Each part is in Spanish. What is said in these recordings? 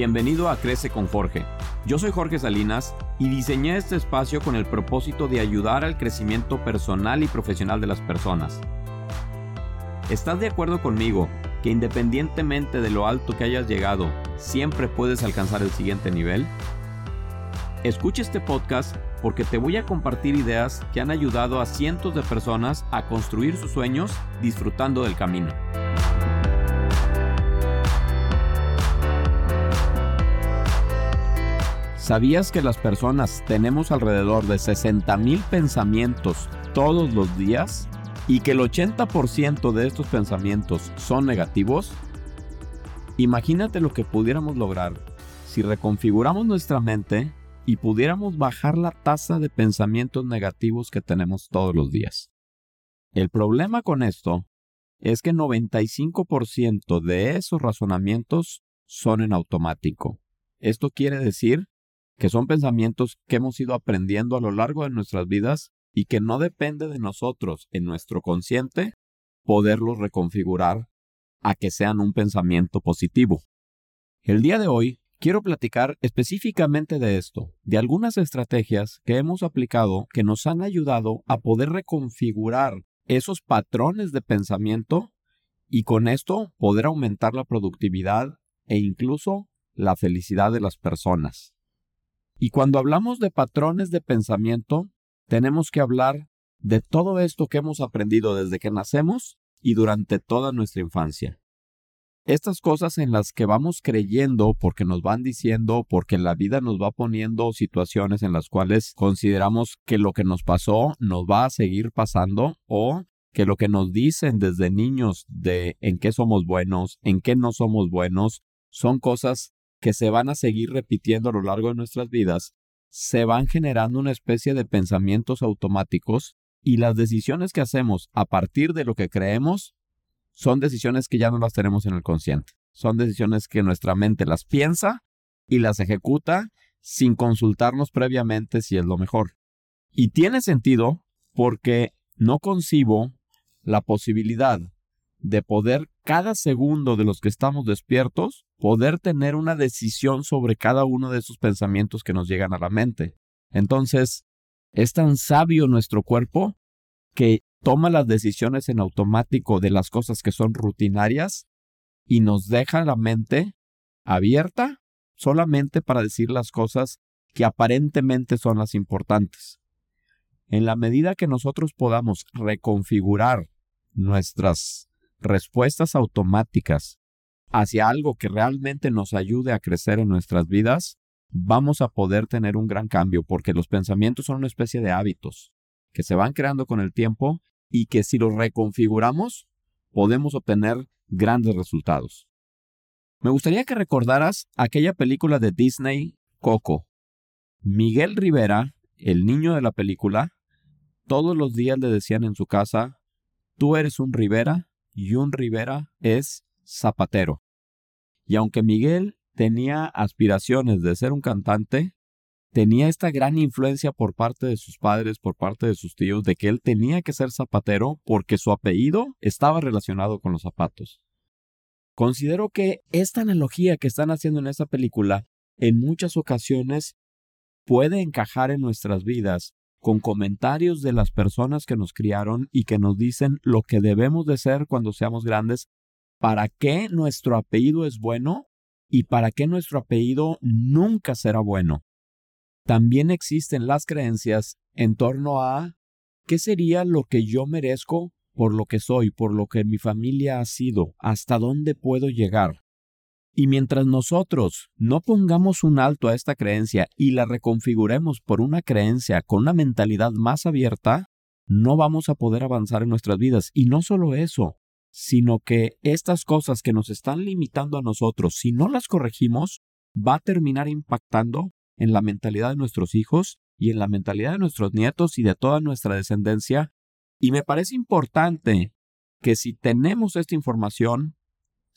Bienvenido a Crece con Jorge. Yo soy Jorge Salinas y diseñé este espacio con el propósito de ayudar al crecimiento personal y profesional de las personas. ¿Estás de acuerdo conmigo que independientemente de lo alto que hayas llegado, siempre puedes alcanzar el siguiente nivel? Escucha este podcast porque te voy a compartir ideas que han ayudado a cientos de personas a construir sus sueños disfrutando del camino. ¿Sabías que las personas tenemos alrededor de 60.000 pensamientos todos los días y que el 80% de estos pensamientos son negativos? Imagínate lo que pudiéramos lograr si reconfiguramos nuestra mente y pudiéramos bajar la tasa de pensamientos negativos que tenemos todos los días. El problema con esto es que 95% de esos razonamientos son en automático. Esto quiere decir que son pensamientos que hemos ido aprendiendo a lo largo de nuestras vidas y que no depende de nosotros en nuestro consciente poderlos reconfigurar a que sean un pensamiento positivo. El día de hoy quiero platicar específicamente de esto, de algunas estrategias que hemos aplicado que nos han ayudado a poder reconfigurar esos patrones de pensamiento y con esto poder aumentar la productividad e incluso la felicidad de las personas. Y cuando hablamos de patrones de pensamiento, tenemos que hablar de todo esto que hemos aprendido desde que nacemos y durante toda nuestra infancia. Estas cosas en las que vamos creyendo porque nos van diciendo, porque la vida nos va poniendo situaciones en las cuales consideramos que lo que nos pasó nos va a seguir pasando o que lo que nos dicen desde niños de en qué somos buenos, en qué no somos buenos, son cosas que se van a seguir repitiendo a lo largo de nuestras vidas, se van generando una especie de pensamientos automáticos y las decisiones que hacemos a partir de lo que creemos son decisiones que ya no las tenemos en el consciente. Son decisiones que nuestra mente las piensa y las ejecuta sin consultarnos previamente si es lo mejor. Y tiene sentido porque no concibo la posibilidad de poder cada segundo de los que estamos despiertos, poder tener una decisión sobre cada uno de esos pensamientos que nos llegan a la mente. Entonces, es tan sabio nuestro cuerpo que toma las decisiones en automático de las cosas que son rutinarias y nos deja la mente abierta solamente para decir las cosas que aparentemente son las importantes. En la medida que nosotros podamos reconfigurar nuestras respuestas automáticas hacia algo que realmente nos ayude a crecer en nuestras vidas, vamos a poder tener un gran cambio porque los pensamientos son una especie de hábitos que se van creando con el tiempo y que si los reconfiguramos podemos obtener grandes resultados. Me gustaría que recordaras aquella película de Disney, Coco. Miguel Rivera, el niño de la película, todos los días le decían en su casa, tú eres un Rivera y un Rivera es zapatero. Y aunque Miguel tenía aspiraciones de ser un cantante, tenía esta gran influencia por parte de sus padres, por parte de sus tíos, de que él tenía que ser zapatero porque su apellido estaba relacionado con los zapatos. Considero que esta analogía que están haciendo en esta película en muchas ocasiones puede encajar en nuestras vidas con comentarios de las personas que nos criaron y que nos dicen lo que debemos de ser cuando seamos grandes, para qué nuestro apellido es bueno y para qué nuestro apellido nunca será bueno. También existen las creencias en torno a qué sería lo que yo merezco por lo que soy, por lo que mi familia ha sido, hasta dónde puedo llegar. Y mientras nosotros no pongamos un alto a esta creencia y la reconfiguremos por una creencia con una mentalidad más abierta, no vamos a poder avanzar en nuestras vidas. Y no solo eso, sino que estas cosas que nos están limitando a nosotros, si no las corregimos, va a terminar impactando en la mentalidad de nuestros hijos y en la mentalidad de nuestros nietos y de toda nuestra descendencia. Y me parece importante que si tenemos esta información,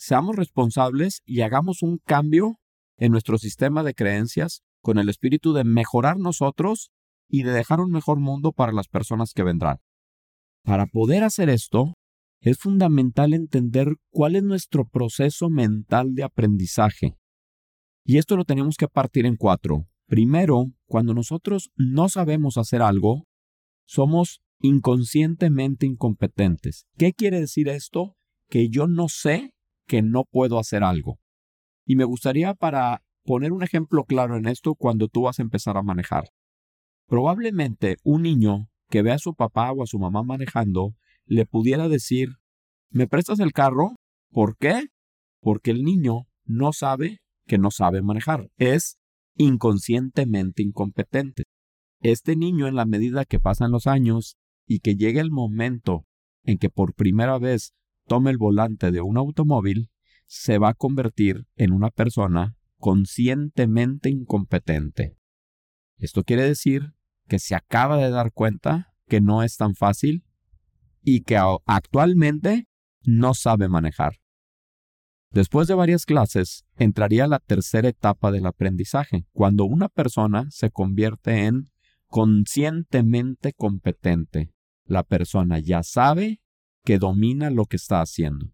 seamos responsables y hagamos un cambio en nuestro sistema de creencias con el espíritu de mejorar nosotros y de dejar un mejor mundo para las personas que vendrán. Para poder hacer esto, es fundamental entender cuál es nuestro proceso mental de aprendizaje. Y esto lo tenemos que partir en cuatro. Primero, cuando nosotros no sabemos hacer algo, somos inconscientemente incompetentes. ¿Qué quiere decir esto? Que yo no sé que no puedo hacer algo. Y me gustaría para poner un ejemplo claro en esto cuando tú vas a empezar a manejar. Probablemente un niño que ve a su papá o a su mamá manejando le pudiera decir, ¿me prestas el carro? ¿Por qué? Porque el niño no sabe que no sabe manejar. Es inconscientemente incompetente. Este niño en la medida que pasan los años y que llegue el momento en que por primera vez tome el volante de un automóvil, se va a convertir en una persona conscientemente incompetente. Esto quiere decir que se acaba de dar cuenta que no es tan fácil y que actualmente no sabe manejar. Después de varias clases, entraría la tercera etapa del aprendizaje, cuando una persona se convierte en conscientemente competente. La persona ya sabe que domina lo que está haciendo.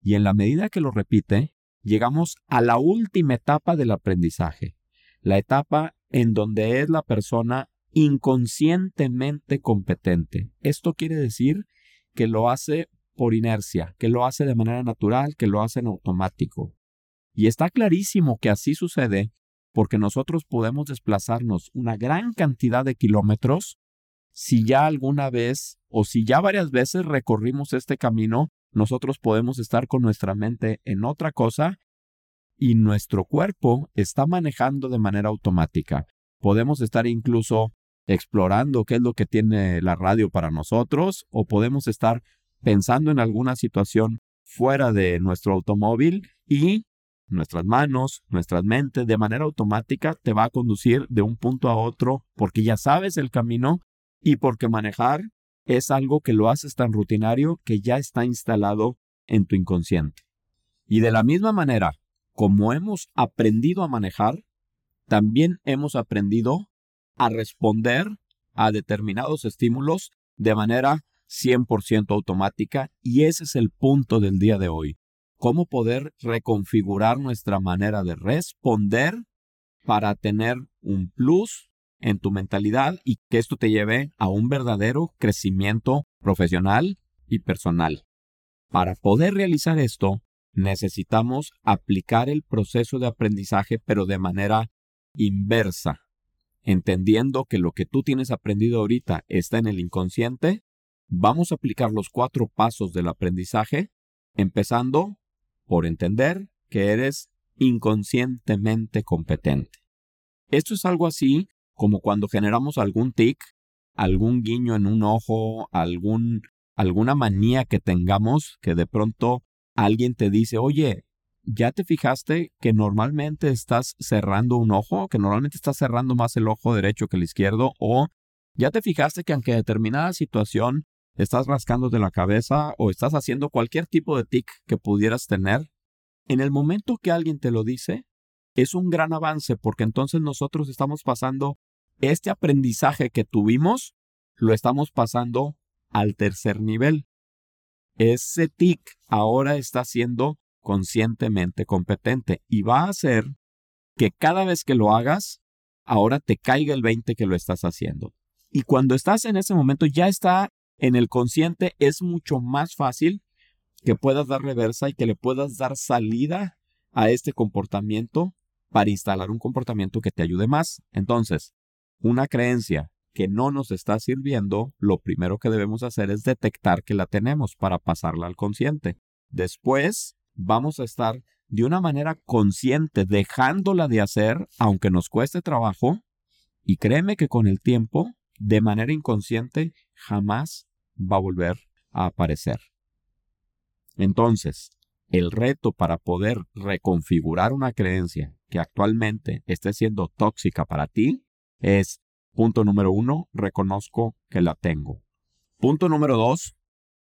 Y en la medida que lo repite, llegamos a la última etapa del aprendizaje, la etapa en donde es la persona inconscientemente competente. Esto quiere decir que lo hace por inercia, que lo hace de manera natural, que lo hace en automático. Y está clarísimo que así sucede porque nosotros podemos desplazarnos una gran cantidad de kilómetros si ya alguna vez o si ya varias veces recorrimos este camino, nosotros podemos estar con nuestra mente en otra cosa y nuestro cuerpo está manejando de manera automática. Podemos estar incluso explorando qué es lo que tiene la radio para nosotros o podemos estar pensando en alguna situación fuera de nuestro automóvil y nuestras manos, nuestras mentes, de manera automática te va a conducir de un punto a otro porque ya sabes el camino y porque manejar es algo que lo haces tan rutinario que ya está instalado en tu inconsciente. Y de la misma manera, como hemos aprendido a manejar, también hemos aprendido a responder a determinados estímulos de manera 100% automática y ese es el punto del día de hoy. Cómo poder reconfigurar nuestra manera de responder para tener un plus en tu mentalidad y que esto te lleve a un verdadero crecimiento profesional y personal. Para poder realizar esto, necesitamos aplicar el proceso de aprendizaje pero de manera inversa, entendiendo que lo que tú tienes aprendido ahorita está en el inconsciente, vamos a aplicar los cuatro pasos del aprendizaje, empezando por entender que eres inconscientemente competente. Esto es algo así como cuando generamos algún tic, algún guiño en un ojo, algún, alguna manía que tengamos que de pronto alguien te dice, oye, ¿ya te fijaste que normalmente estás cerrando un ojo, que normalmente estás cerrando más el ojo derecho que el izquierdo? O ¿ya te fijaste que aunque determinada situación estás rascándote la cabeza o estás haciendo cualquier tipo de tic que pudieras tener? En el momento que alguien te lo dice, es un gran avance porque entonces nosotros estamos pasando este aprendizaje que tuvimos, lo estamos pasando al tercer nivel. Ese TIC ahora está siendo conscientemente competente y va a hacer que cada vez que lo hagas, ahora te caiga el 20 que lo estás haciendo. Y cuando estás en ese momento ya está en el consciente, es mucho más fácil que puedas dar reversa y que le puedas dar salida a este comportamiento para instalar un comportamiento que te ayude más. Entonces, una creencia que no nos está sirviendo, lo primero que debemos hacer es detectar que la tenemos para pasarla al consciente. Después, vamos a estar de una manera consciente dejándola de hacer, aunque nos cueste trabajo, y créeme que con el tiempo, de manera inconsciente, jamás va a volver a aparecer. Entonces, el reto para poder reconfigurar una creencia que actualmente esté siendo tóxica para ti es, punto número uno, reconozco que la tengo. Punto número dos,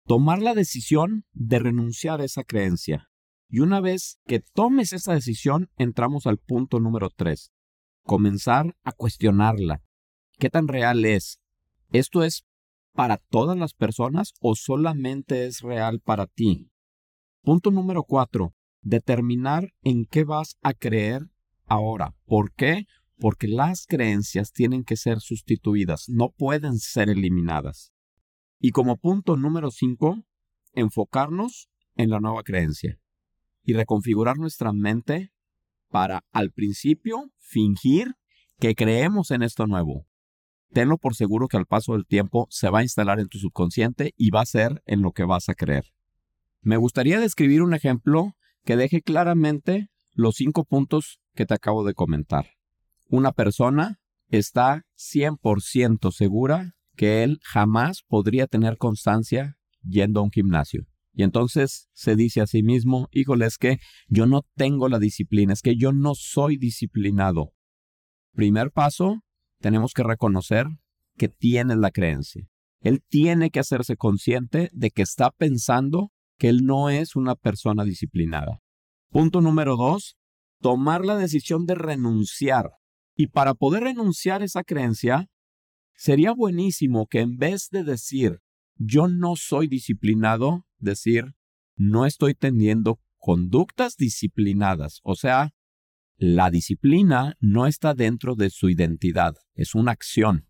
tomar la decisión de renunciar a esa creencia. Y una vez que tomes esa decisión, entramos al punto número tres, comenzar a cuestionarla. ¿Qué tan real es? ¿Esto es para todas las personas o solamente es real para ti? Punto número cuatro, determinar en qué vas a creer ahora. ¿Por qué? Porque las creencias tienen que ser sustituidas, no pueden ser eliminadas. Y como punto número 5, enfocarnos en la nueva creencia y reconfigurar nuestra mente para al principio fingir que creemos en esto nuevo. Tenlo por seguro que al paso del tiempo se va a instalar en tu subconsciente y va a ser en lo que vas a creer. Me gustaría describir un ejemplo que deje claramente los cinco puntos que te acabo de comentar. Una persona está 100% segura que él jamás podría tener constancia yendo a un gimnasio. Y entonces se dice a sí mismo, híjole, es que yo no tengo la disciplina, es que yo no soy disciplinado. Primer paso, tenemos que reconocer que tiene la creencia. Él tiene que hacerse consciente de que está pensando que él no es una persona disciplinada. Punto número dos, tomar la decisión de renunciar. Y para poder renunciar esa creencia, sería buenísimo que en vez de decir yo no soy disciplinado, decir no estoy teniendo conductas disciplinadas. O sea, la disciplina no está dentro de su identidad, es una acción.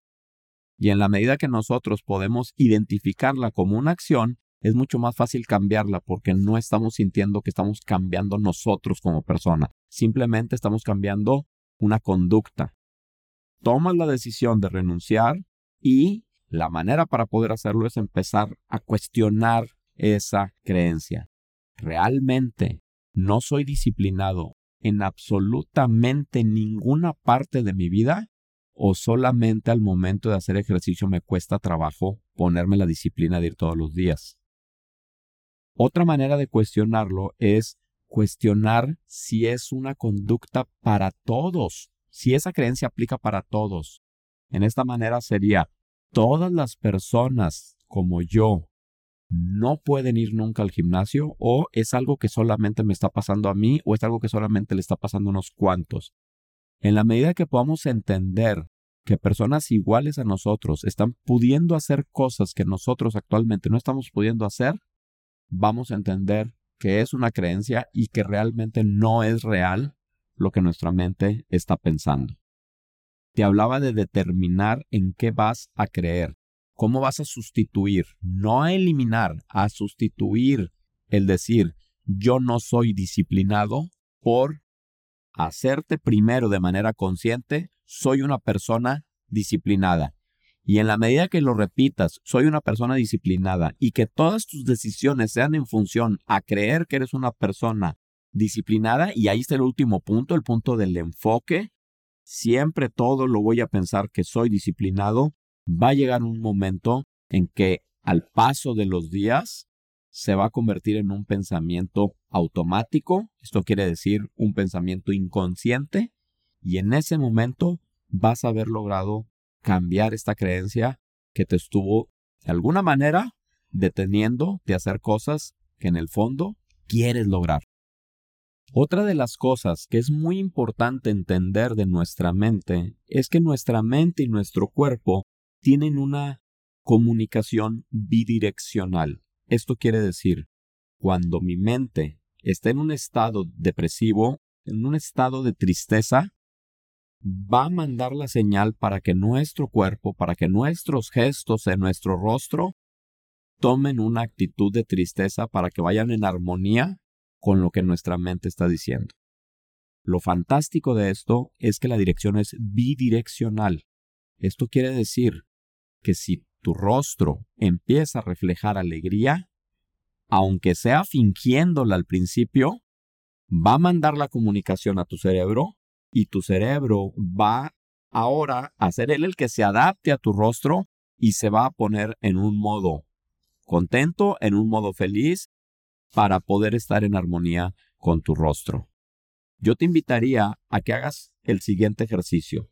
Y en la medida que nosotros podemos identificarla como una acción, es mucho más fácil cambiarla porque no estamos sintiendo que estamos cambiando nosotros como persona. Simplemente estamos cambiando una conducta. Tomas la decisión de renunciar y la manera para poder hacerlo es empezar a cuestionar esa creencia. Realmente no soy disciplinado en absolutamente ninguna parte de mi vida o solamente al momento de hacer ejercicio me cuesta trabajo ponerme la disciplina de ir todos los días. Otra manera de cuestionarlo es cuestionar si es una conducta para todos, si esa creencia aplica para todos. En esta manera sería, todas las personas como yo no pueden ir nunca al gimnasio o es algo que solamente me está pasando a mí o es algo que solamente le está pasando a unos cuantos. En la medida que podamos entender que personas iguales a nosotros están pudiendo hacer cosas que nosotros actualmente no estamos pudiendo hacer, vamos a entender que es una creencia y que realmente no es real lo que nuestra mente está pensando. Te hablaba de determinar en qué vas a creer. ¿Cómo vas a sustituir? No a eliminar, a sustituir el decir yo no soy disciplinado por hacerte primero de manera consciente, soy una persona disciplinada. Y en la medida que lo repitas, soy una persona disciplinada y que todas tus decisiones sean en función a creer que eres una persona disciplinada, y ahí está el último punto, el punto del enfoque, siempre todo lo voy a pensar que soy disciplinado, va a llegar un momento en que al paso de los días se va a convertir en un pensamiento automático, esto quiere decir un pensamiento inconsciente, y en ese momento vas a haber logrado cambiar esta creencia que te estuvo de alguna manera deteniendo de hacer cosas que en el fondo quieres lograr. Otra de las cosas que es muy importante entender de nuestra mente es que nuestra mente y nuestro cuerpo tienen una comunicación bidireccional. Esto quiere decir, cuando mi mente está en un estado depresivo, en un estado de tristeza, va a mandar la señal para que nuestro cuerpo, para que nuestros gestos en nuestro rostro tomen una actitud de tristeza para que vayan en armonía con lo que nuestra mente está diciendo. Lo fantástico de esto es que la dirección es bidireccional. Esto quiere decir que si tu rostro empieza a reflejar alegría, aunque sea fingiéndola al principio, va a mandar la comunicación a tu cerebro y tu cerebro va ahora a ser él el que se adapte a tu rostro y se va a poner en un modo contento, en un modo feliz, para poder estar en armonía con tu rostro. Yo te invitaría a que hagas el siguiente ejercicio.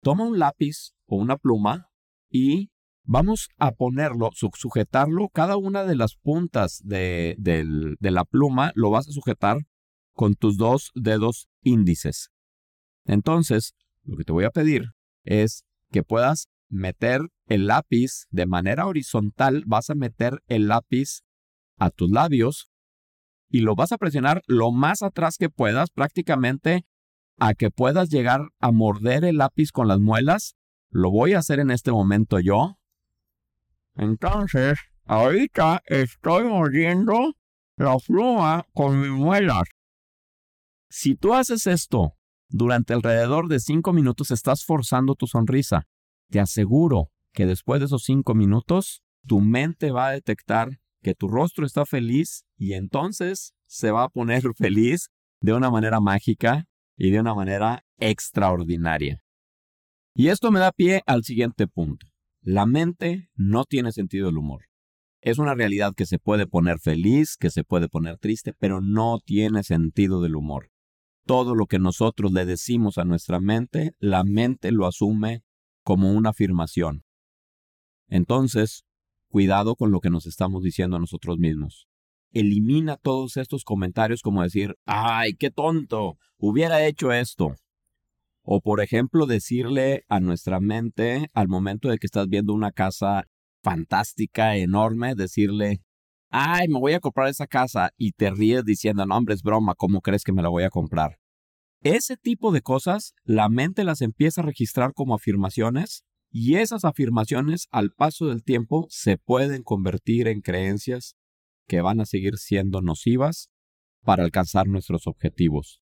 Toma un lápiz o una pluma y vamos a ponerlo, sujetarlo, cada una de las puntas de, de la pluma lo vas a sujetar con tus dos dedos índices. Entonces, lo que te voy a pedir es que puedas meter el lápiz de manera horizontal, vas a meter el lápiz a tus labios y lo vas a presionar lo más atrás que puedas, prácticamente a que puedas llegar a morder el lápiz con las muelas, lo voy a hacer en este momento yo. Entonces, ahorita estoy mordiendo la pluma con mis muelas. Si tú haces esto durante alrededor de cinco minutos, estás forzando tu sonrisa. Te aseguro que después de esos cinco minutos, tu mente va a detectar que tu rostro está feliz y entonces se va a poner feliz de una manera mágica y de una manera extraordinaria. Y esto me da pie al siguiente punto. La mente no tiene sentido del humor. Es una realidad que se puede poner feliz, que se puede poner triste, pero no tiene sentido del humor. Todo lo que nosotros le decimos a nuestra mente, la mente lo asume como una afirmación. Entonces, cuidado con lo que nos estamos diciendo a nosotros mismos. Elimina todos estos comentarios como decir, ay, qué tonto, hubiera hecho esto. O por ejemplo, decirle a nuestra mente al momento de que estás viendo una casa fantástica, enorme, decirle, ay, me voy a comprar esa casa y te ríes diciendo, no, hombre, es broma, ¿cómo crees que me la voy a comprar? Ese tipo de cosas, la mente las empieza a registrar como afirmaciones y esas afirmaciones al paso del tiempo se pueden convertir en creencias que van a seguir siendo nocivas para alcanzar nuestros objetivos.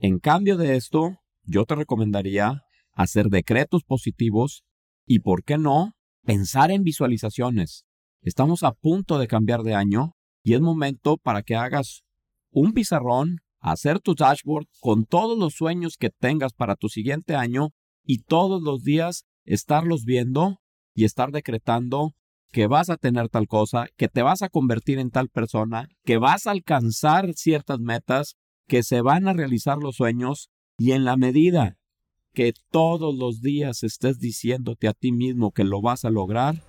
En cambio de esto, yo te recomendaría hacer decretos positivos y, ¿por qué no?, pensar en visualizaciones. Estamos a punto de cambiar de año y es momento para que hagas un pizarrón, hacer tu dashboard con todos los sueños que tengas para tu siguiente año y todos los días estarlos viendo y estar decretando que vas a tener tal cosa, que te vas a convertir en tal persona, que vas a alcanzar ciertas metas, que se van a realizar los sueños y en la medida que todos los días estés diciéndote a ti mismo que lo vas a lograr,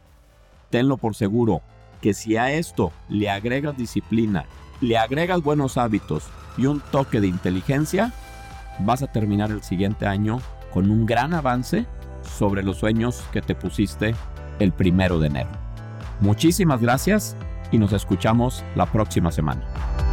tenlo por seguro que si a esto le agregas disciplina, le agregas buenos hábitos y un toque de inteligencia, vas a terminar el siguiente año con un gran avance sobre los sueños que te pusiste el primero de enero. Muchísimas gracias y nos escuchamos la próxima semana.